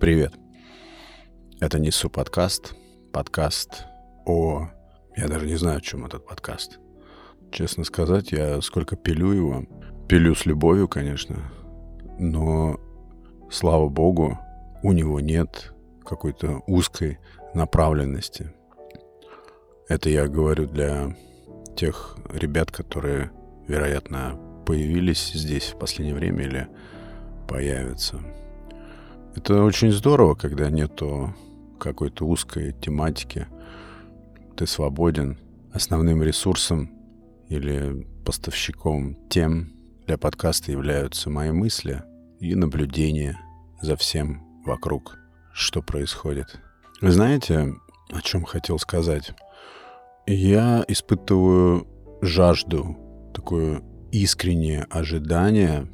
Привет. Это Несу подкаст. Подкаст о... Я даже не знаю, о чем этот подкаст. Честно сказать, я сколько пилю его. Пилю с любовью, конечно. Но, слава богу, у него нет какой-то узкой направленности. Это я говорю для тех ребят, которые, вероятно, появились здесь в последнее время или появятся. Это очень здорово, когда нету какой-то узкой тематики. Ты свободен. Основным ресурсом или поставщиком тем для подкаста являются мои мысли и наблюдения за всем вокруг, что происходит. Вы знаете, о чем хотел сказать? Я испытываю жажду, такое искреннее ожидание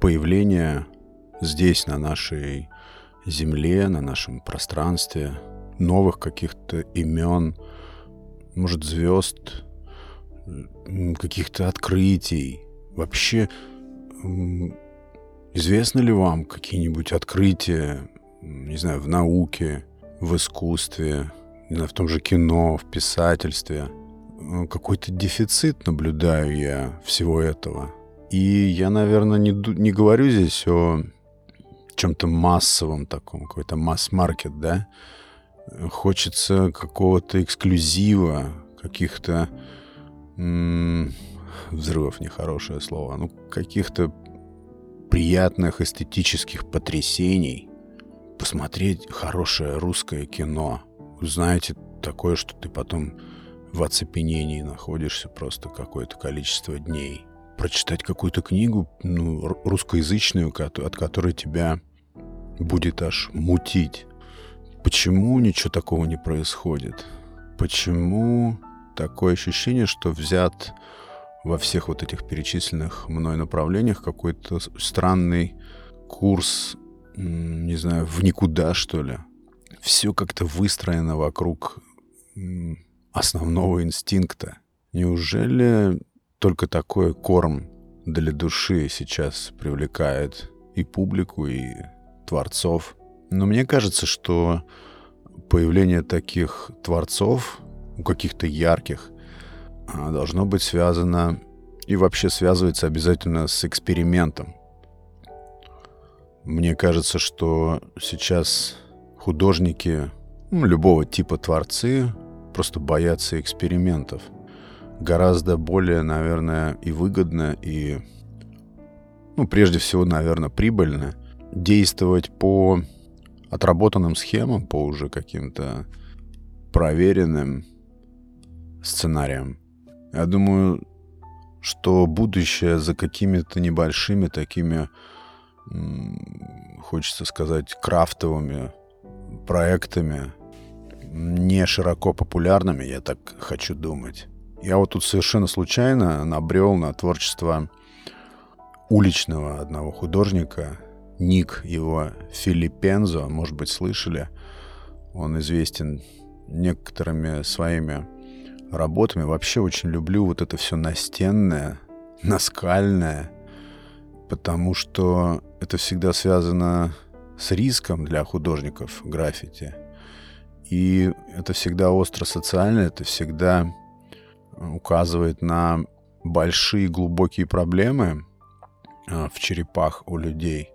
появления здесь, на нашей земле, на нашем пространстве, новых каких-то имен, может, звезд, каких-то открытий. Вообще, известно ли вам какие-нибудь открытия, не знаю, в науке, в искусстве, не знаю, в том же кино, в писательстве? Какой-то дефицит наблюдаю я всего этого. И я, наверное, не, не говорю здесь о чем-то массовом таком, какой-то масс-маркет, да? Хочется какого-то эксклюзива, каких-то взрывов, нехорошее слово, ну, каких-то приятных эстетических потрясений, посмотреть хорошее русское кино. Знаете, такое, что ты потом в оцепенении находишься просто какое-то количество дней. Прочитать какую-то книгу, ну, русскоязычную, от которой тебя будет аж мутить. Почему ничего такого не происходит? Почему такое ощущение, что взят во всех вот этих перечисленных мной направлениях какой-то странный курс, не знаю, в никуда, что ли? Все как-то выстроено вокруг основного инстинкта. Неужели только такой корм для души сейчас привлекает и публику, и творцов. Но мне кажется, что появление таких творцов, у каких-то ярких, а, должно быть связано и вообще связывается обязательно с экспериментом. Мне кажется, что сейчас художники ну, любого типа творцы просто боятся экспериментов. Гораздо более, наверное, и выгодно, и, ну, прежде всего, наверное, прибыльно действовать по отработанным схемам, по уже каким-то проверенным сценариям. Я думаю, что будущее за какими-то небольшими такими, хочется сказать, крафтовыми проектами, не широко популярными, я так хочу думать. Я вот тут совершенно случайно набрел на творчество уличного одного художника, ник его Филиппензо, может быть, слышали. Он известен некоторыми своими работами. Вообще очень люблю вот это все настенное, наскальное, потому что это всегда связано с риском для художников граффити. И это всегда остро социально, это всегда указывает на большие глубокие проблемы а, в черепах у людей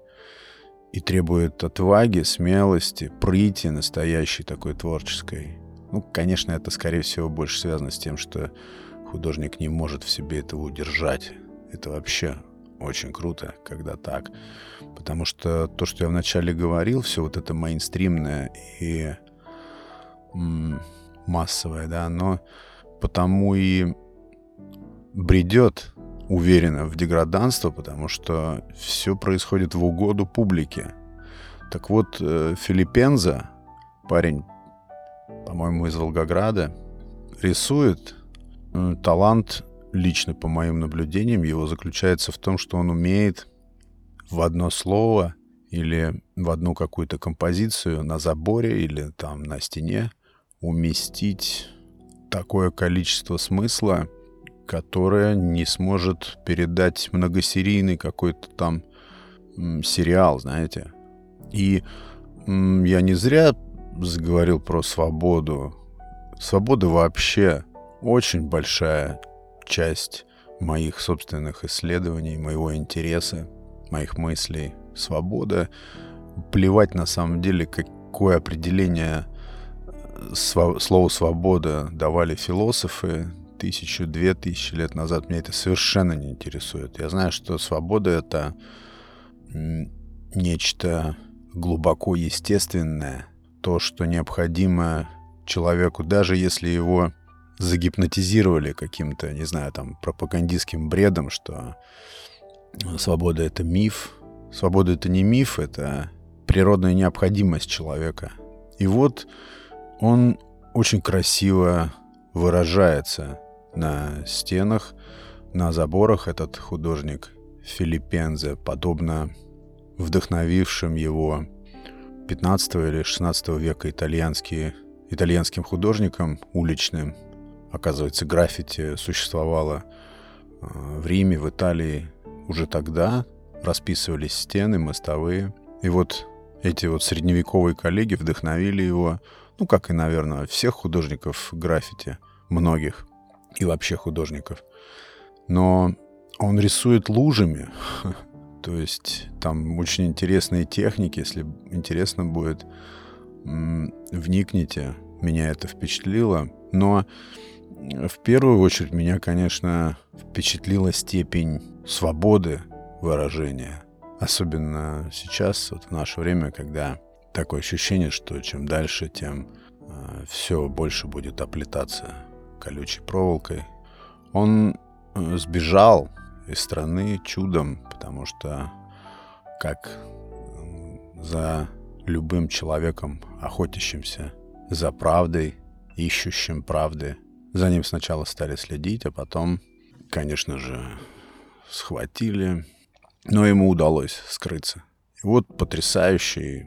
и требует отваги, смелости, прыти настоящей такой творческой. Ну, конечно, это, скорее всего, больше связано с тем, что художник не может в себе этого удержать. Это вообще очень круто, когда так. Потому что то, что я вначале говорил, все вот это мейнстримное и массовое, да, оно потому и бредет уверенно в деграданство, потому что все происходит в угоду публике. Так вот, э, Филиппенза, парень, по-моему, из Волгограда, рисует. Э, талант, лично по моим наблюдениям, его заключается в том, что он умеет в одно слово или в одну какую-то композицию на заборе или там на стене уместить такое количество смысла, которая не сможет передать многосерийный какой-то там сериал, знаете. И я не зря заговорил про свободу. Свобода вообще очень большая часть моих собственных исследований, моего интереса, моих мыслей. Свобода. Плевать на самом деле, какое определение э, слову «свобода» давали философы тысячу, две тысячи лет назад. Меня это совершенно не интересует. Я знаю, что свобода — это нечто глубоко естественное, то, что необходимо человеку, даже если его загипнотизировали каким-то, не знаю, там, пропагандистским бредом, что свобода — это миф. Свобода — это не миф, это природная необходимость человека. И вот он очень красиво выражается на стенах, на заборах этот художник Филиппензе, подобно вдохновившим его 15 или 16 века итальянские, итальянским художникам уличным. Оказывается, граффити существовало э, в Риме, в Италии уже тогда. Расписывались стены, мостовые. И вот эти вот средневековые коллеги вдохновили его, ну, как и, наверное, всех художников граффити, многих, и вообще художников. Но он рисует лужами, То есть там очень интересные техники, если интересно будет, вникните. Меня это впечатлило. Но в первую очередь меня, конечно, впечатлила степень свободы выражения. Особенно сейчас, вот в наше время, когда такое ощущение, что чем дальше, тем э, все больше будет оплетаться колючей проволокой. Он э, сбежал из страны чудом, потому что как за любым человеком, охотящимся за правдой, ищущим правды, за ним сначала стали следить, а потом, конечно же, схватили, но ему удалось скрыться. И вот потрясающий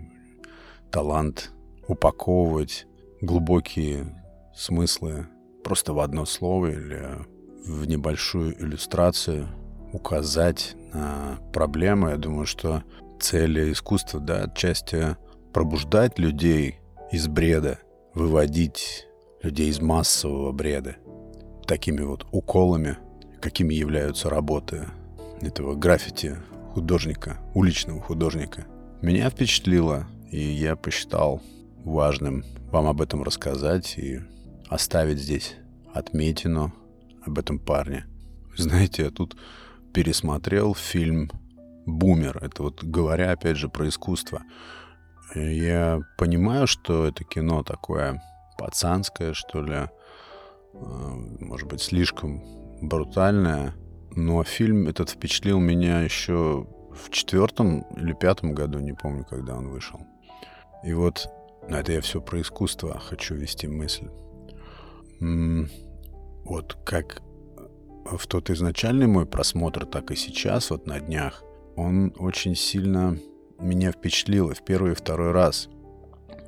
талант упаковывать глубокие смыслы просто в одно слово или в небольшую иллюстрацию – указать на проблемы. Я думаю, что цель искусства, да, отчасти пробуждать людей из бреда, выводить людей из массового бреда такими вот уколами, какими являются работы этого граффити художника, уличного художника. Меня впечатлило, и я посчитал важным вам об этом рассказать и оставить здесь отметину об этом парне. Знаете, тут пересмотрел фильм «Бумер». Это вот говоря, опять же, про искусство. Я понимаю, что это кино такое пацанское, что ли, э, может быть, слишком брутальное, но фильм этот впечатлил меня еще в четвертом или пятом году, не помню, когда он вышел. И вот, на это я все про искусство хочу вести мысль. Вот как в тот изначальный мой просмотр, так и сейчас, вот на днях, он очень сильно меня впечатлил и в первый и второй раз.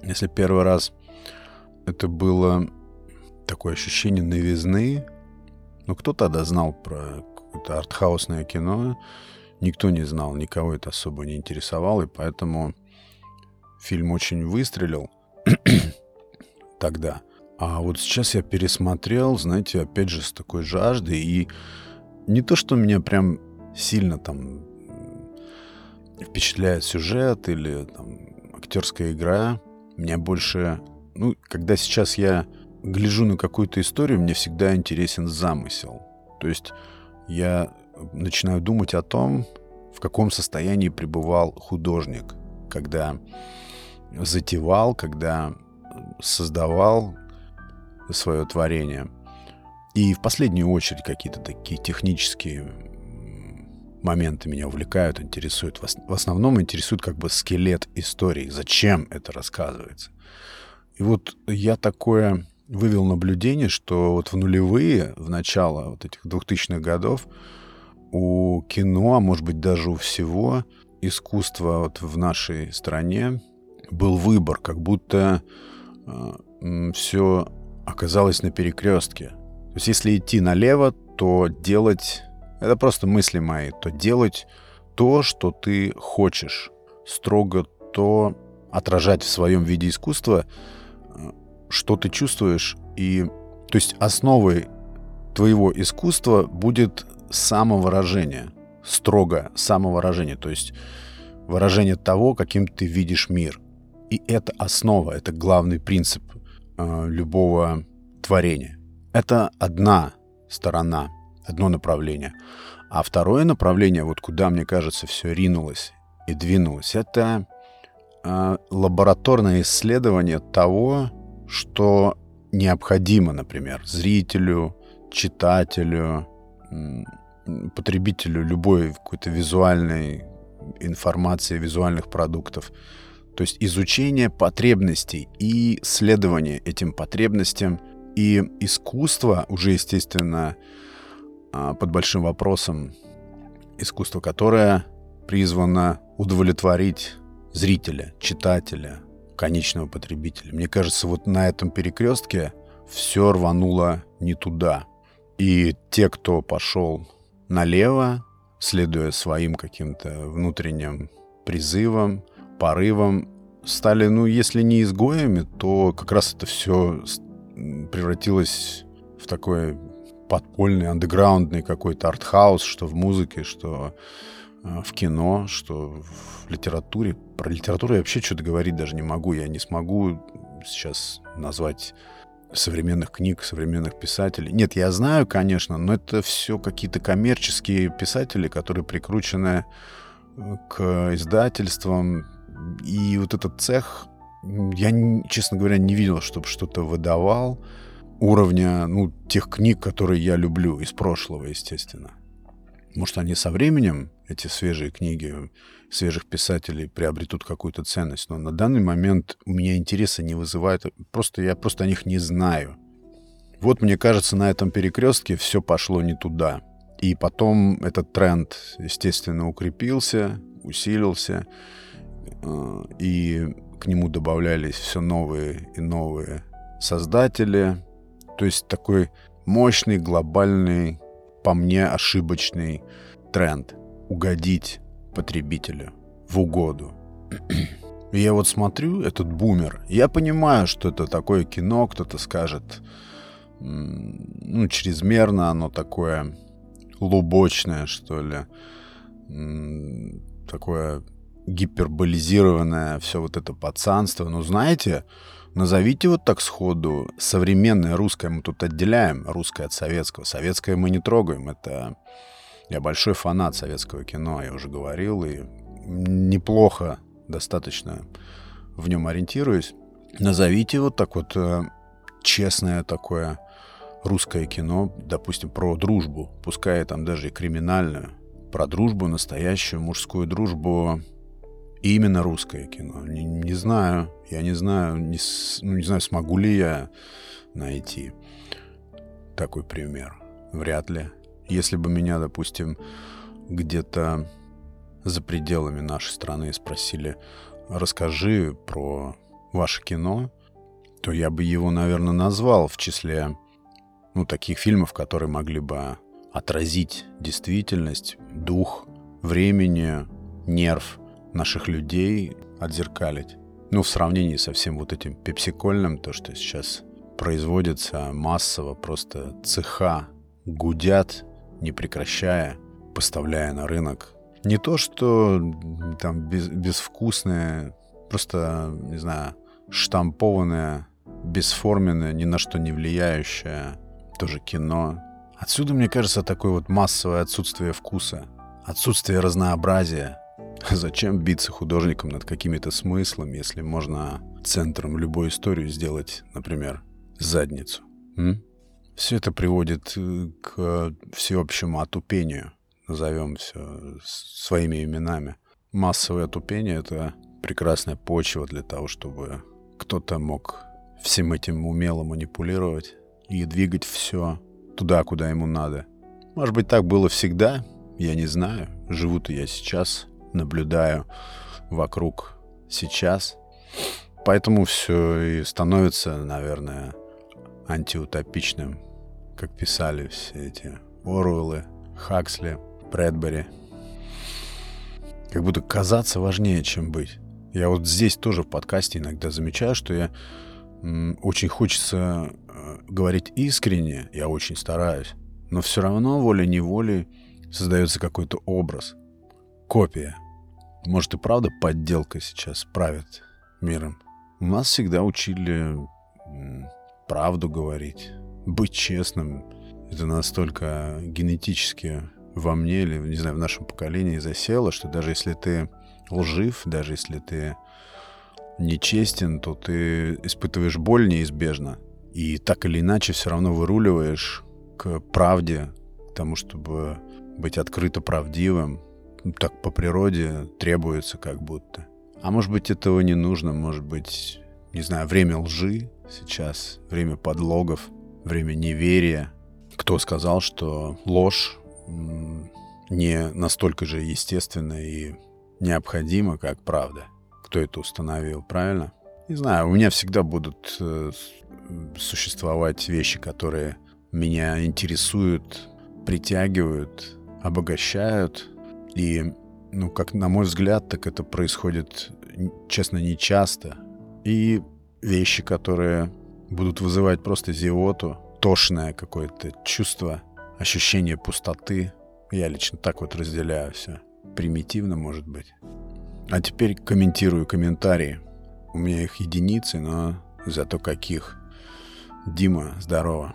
Если первый раз это было такое ощущение новизны, ну кто тогда знал про какое-то артхаусное кино? Никто не знал, никого это особо не интересовало, и поэтому фильм очень выстрелил тогда. А вот сейчас я пересмотрел, знаете, опять же, с такой жаждой. И не то, что меня прям сильно там впечатляет сюжет или там актерская игра. Меня больше... Ну, когда сейчас я гляжу на какую-то историю, мне всегда интересен замысел. То есть я начинаю думать о том, в каком состоянии пребывал художник, когда затевал, когда создавал свое творение. И в последнюю очередь какие-то такие технические моменты меня увлекают, интересуют. В основном интересует как бы скелет истории, зачем это рассказывается. И вот я такое вывел наблюдение, что вот в нулевые, в начало вот этих двухтысячных годов у кино, а может быть даже у всего искусства вот в нашей стране был выбор, как будто э, все оказалась на перекрестке. То есть если идти налево, то делать... Это просто мысли мои. То делать то, что ты хочешь. Строго то, отражать в своем виде искусства, э, что ты чувствуешь. И, то есть основой твоего искусства будет самовыражение, строго самовыражение, то есть выражение того, каким ты видишь мир. И это основа, это главный принцип э, любого творения. Это одна сторона, одно направление. А второе направление, вот куда, мне кажется, все ринулось и двинулось, это э, лабораторное исследование того, что необходимо, например, зрителю, читателю, потребителю любой какой-то визуальной информации, визуальных продуктов. То есть изучение потребностей и следование этим потребностям и искусство уже, естественно, а, под большим вопросом. Искусство, которое призвано удовлетворить зрителя, читателя, конечного потребителя. Мне кажется, вот на этом перекрестке все рвануло не туда. И те, кто пошел налево, следуя своим каким-то внутренним призывам, порывам, стали, ну, если не изгоями, то как раз это все превратилось в такой подпольный, андеграундный какой-то артхаус, что в музыке, что э, в кино, что в литературе. Про литературу я вообще что-то говорить даже не могу. Я не смогу сейчас назвать современных книг, современных писателей. Нет, я знаю, конечно, но это все какие-то коммерческие писатели, которые прикручены э, к издательствам. И вот этот цех, я, честно говоря, не видел, чтобы что-то выдавал уровня, ну, тех книг, которые я люблю из прошлого, естественно. Может, они со временем, эти свежие книги свежих писателей, приобретут какую-то ценность. Но на данный момент у меня интереса не вызывает. Просто я просто о них не знаю. Вот, мне кажется, на этом перекрестке все пошло не туда. И потом этот тренд, естественно, укрепился, усилился. Э, и к нему добавлялись все новые и новые создатели, то есть такой мощный, глобальный, по мне, ошибочный тренд. Угодить потребителю в угоду. Я вот смотрю, этот бумер, я понимаю, что это такое кино, кто-то скажет, ну, чрезмерно оно такое лубочное, что ли, такое гиперболизированное все вот это пацанство. Но знаете, Назовите вот так сходу. Современное русское мы тут отделяем, русское от советского. Советское мы не трогаем. Это... Я большой фанат советского кино, я уже говорил, и неплохо достаточно в нем ориентируюсь. Назовите вот так вот э, честное такое русское кино, допустим, про дружбу, пускай там даже и криминальную, про дружбу, настоящую мужскую дружбу, и именно русское кино. Не, не знаю, я не знаю, не, ну, не знаю, смогу ли я найти такой пример. Вряд ли. Если бы меня, допустим, где-то за пределами нашей страны спросили, расскажи про ваше кино, то я бы его, наверное, назвал в числе ну, таких фильмов, которые могли бы отразить действительность, дух времени, нерв наших людей отзеркалить. Ну, в сравнении со всем вот этим пепсикольным, то, что сейчас производится массово, просто цеха гудят, не прекращая, поставляя на рынок. Не то, что там без, безвкусное, просто, не знаю, штампованное, бесформенное, ни на что не влияющее, тоже кино. Отсюда, мне кажется, такое вот массовое отсутствие вкуса, отсутствие разнообразия, Зачем биться художником над какими-то смыслами, если можно центром любой истории сделать, например, задницу? М? Все это приводит э, к всеобщему отупению, назовем все своими именами. Массовое отупение — это прекрасная почва для того, чтобы кто-то мог всем этим умело манипулировать и двигать все туда, куда ему надо. Может быть, так было всегда, я не знаю. Живу-то я сейчас наблюдаю вокруг сейчас. Поэтому все и становится, наверное, антиутопичным, как писали все эти Оруэллы, Хаксли, Брэдбери. Как будто казаться важнее, чем быть. Я вот здесь тоже в подкасте иногда замечаю, что я очень хочется э, говорить искренне, я очень стараюсь, но все равно волей-неволей создается какой-то образ, копия. Может и правда подделка сейчас правит миром. У нас всегда учили правду говорить, быть честным. Это настолько генетически во мне или, не знаю, в нашем поколении засело, что даже если ты лжив, даже если ты нечестен, то ты испытываешь боль неизбежно. И так или иначе все равно выруливаешь к правде, к тому, чтобы быть открыто правдивым. Так по природе требуется как будто. А может быть, этого не нужно, может быть, не знаю, время лжи сейчас, время подлогов, время неверия. Кто сказал, что ложь не настолько же естественна и необходима, как правда? Кто это установил, правильно? Не знаю, у меня всегда будут э, существовать вещи, которые меня интересуют, притягивают, обогащают. И, ну, как на мой взгляд, так это происходит, честно, не часто. И вещи, которые будут вызывать просто зевоту, тошное какое-то чувство, ощущение пустоты. Я лично так вот разделяю все. Примитивно, может быть. А теперь комментирую комментарии. У меня их единицы, но зато каких. Дима, здорово.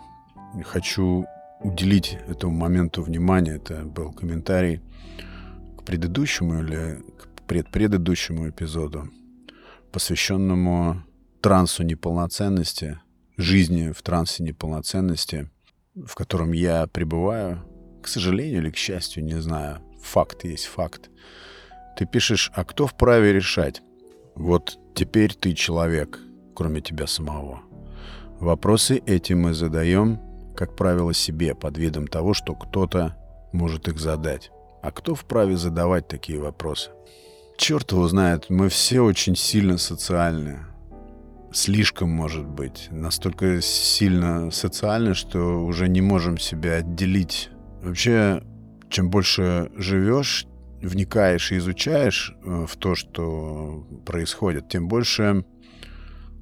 Хочу уделить этому моменту внимание. Это был комментарий предыдущему или к предпредыдущему эпизоду, посвященному трансу неполноценности, жизни в трансе неполноценности, в котором я пребываю, к сожалению или к счастью, не знаю. Факт есть факт. Ты пишешь, а кто вправе решать? Вот теперь ты человек, кроме тебя самого. Вопросы эти мы задаем, как правило, себе под видом того, что кто-то может их задать. А кто вправе задавать такие вопросы? Черт его знает, мы все очень сильно социальны. Слишком, может быть. Настолько сильно социальны, что уже не можем себя отделить. Вообще, чем больше живешь, вникаешь и изучаешь э, в то, что происходит, тем больше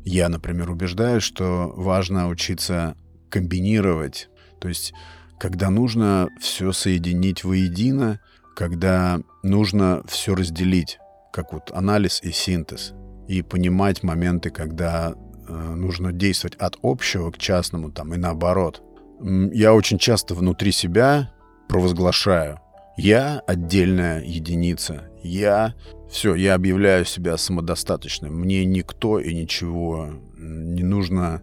я, например, убеждаюсь, что важно учиться комбинировать. То есть, когда нужно все соединить воедино, когда нужно все разделить, как вот анализ и синтез, и понимать моменты, когда э, нужно действовать от общего к частному, там, и наоборот. Я очень часто внутри себя провозглашаю, я отдельная единица. Я... Все, я объявляю себя самодостаточным. Мне никто и ничего не нужно.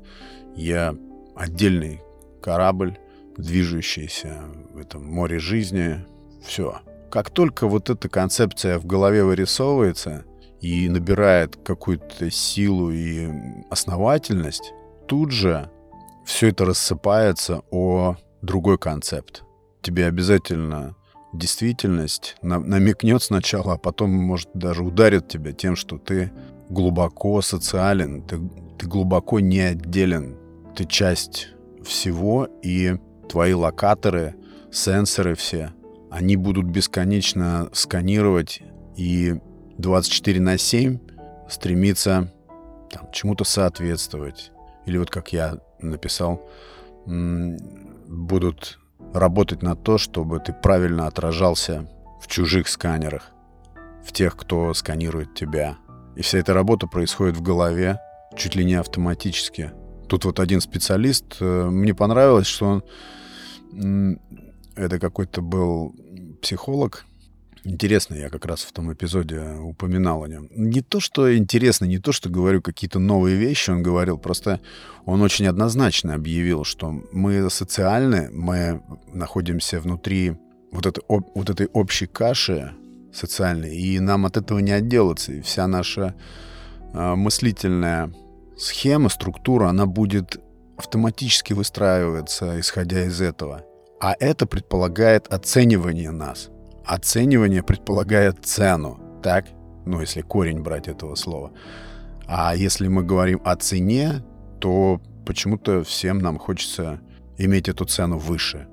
Я отдельный корабль, движущийся в этом море жизни. Все. Как только вот эта концепция в голове вырисовывается и набирает какую-то силу и основательность, тут же все это рассыпается о другой концепт. Тебе обязательно действительность намекнет сначала, а потом, может, даже ударит тебя тем, что ты глубоко социален, ты, ты глубоко не отделен, ты часть всего, и твои локаторы, сенсоры все, они будут бесконечно сканировать и 24 на 7 стремиться там, чему-то соответствовать. Или вот как я написал, будут работать на то, чтобы ты правильно отражался в чужих сканерах, в тех, кто сканирует тебя. И вся эта работа происходит в голове чуть ли не автоматически. Тут вот один специалист, э, мне понравилось, что он, это какой-то был психолог, Интересно, я как раз в том эпизоде упоминал о нем. Не то, что интересно, не то, что говорю какие-то новые вещи, он говорил, просто он очень однозначно объявил, что мы социальны, мы находимся внутри вот, этой вот этой общей каши социальной, и нам от этого не отделаться. И вся наша э, мыслительная схема, структура, она будет автоматически выстраиваться, исходя из этого. А это предполагает оценивание нас — Оценивание предполагает цену, так? Ну, если корень брать этого слова. А если мы говорим о цене, то почему-то всем нам хочется иметь эту цену выше.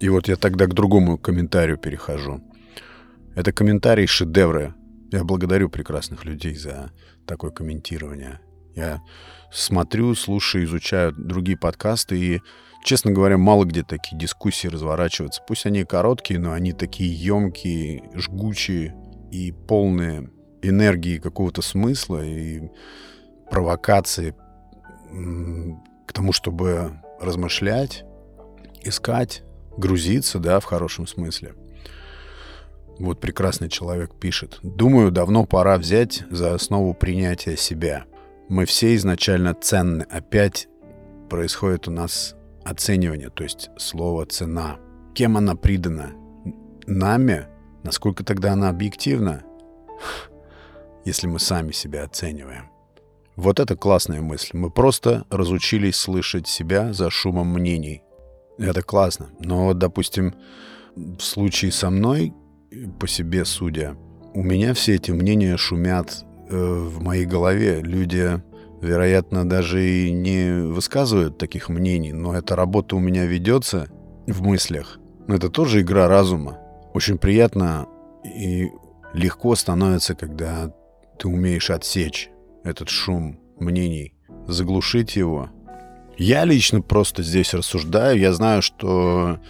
И вот я тогда к другому комментарию перехожу. Это комментарий шедевра Я благодарю прекрасных людей за такое комментирование. Я смотрю, слушаю, изучаю другие подкасты, и, честно говоря, мало где такие дискуссии разворачиваются. Пусть они короткие, но они такие емкие, жгучие и полные энергии какого-то смысла и провокации к тому, чтобы размышлять, искать, грузиться, да, в хорошем смысле. Вот прекрасный человек пишет. Думаю, давно пора взять за основу принятия себя. Мы все изначально ценны. Опять происходит у нас оценивание, то есть слово «цена». Кем она придана? Нами? Насколько тогда она объективна? Если мы сами себя оцениваем. Вот это классная мысль. Мы просто разучились слышать себя за шумом мнений. Это классно. Но вот, допустим, в случае со мной, по себе судя, у меня все эти мнения шумят э, в моей голове. Люди, вероятно, даже и не высказывают таких мнений, но эта работа у меня ведется в мыслях. Но это тоже игра разума. Очень приятно и легко становится, когда ты умеешь отсечь этот шум мнений, заглушить его. Я лично просто здесь рассуждаю. Я знаю, что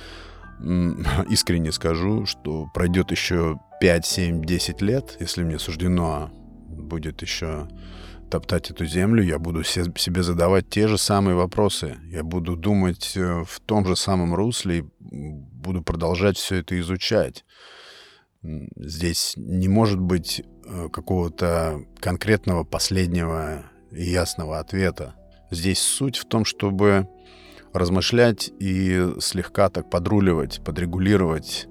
искренне скажу, что пройдет еще 5, 7, 10 лет, если мне суждено будет еще топтать эту землю, я буду себе задавать те же самые вопросы. Я буду думать э, в том же самом русле и буду продолжать все это изучать. Здесь не может быть э, какого-то конкретного последнего и ясного ответа. Здесь суть в том, чтобы размышлять и слегка так подруливать, подрегулировать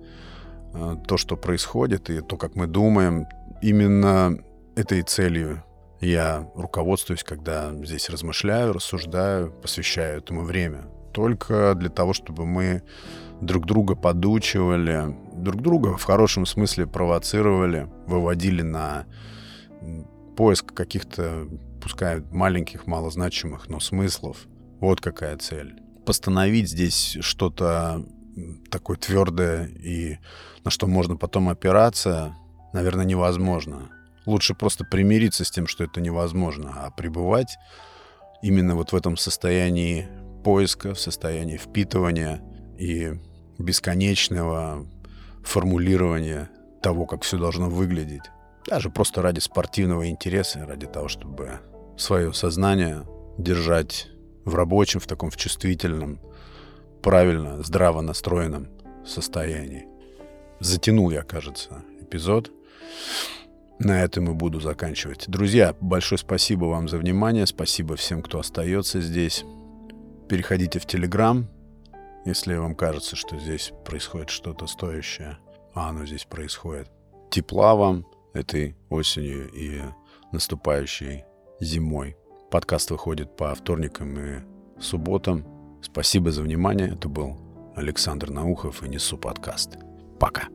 э, то, что происходит, и то, как мы думаем. Именно этой целью я руководствуюсь, когда здесь размышляю, рассуждаю, посвящаю этому время. Только для того, чтобы мы друг друга подучивали, друг друга в хорошем смысле провоцировали, выводили на поиск каких-то, пускай маленьких, малозначимых, но смыслов. Вот какая цель. Постановить здесь что-то такое твердое и на что можно потом опираться, наверное, невозможно. Лучше просто примириться с тем, что это невозможно, а пребывать именно вот в этом состоянии поиска, в состоянии впитывания и бесконечного формулирования того, как все должно выглядеть. Даже просто ради спортивного интереса, ради того, чтобы свое сознание держать в рабочем, в таком в чувствительном, правильно, здраво настроенном состоянии. Затянул я, кажется, эпизод. На этом и буду заканчивать. Друзья, большое спасибо вам за внимание. Спасибо всем, кто остается здесь. Переходите в Телеграм, если вам кажется, что здесь происходит что-то стоящее. А оно здесь происходит. Тепла вам этой осенью и наступающей зимой. Подкаст выходит по вторникам и субботам. Спасибо за внимание. Это был Александр Наухов и Несу подкаст. Пока.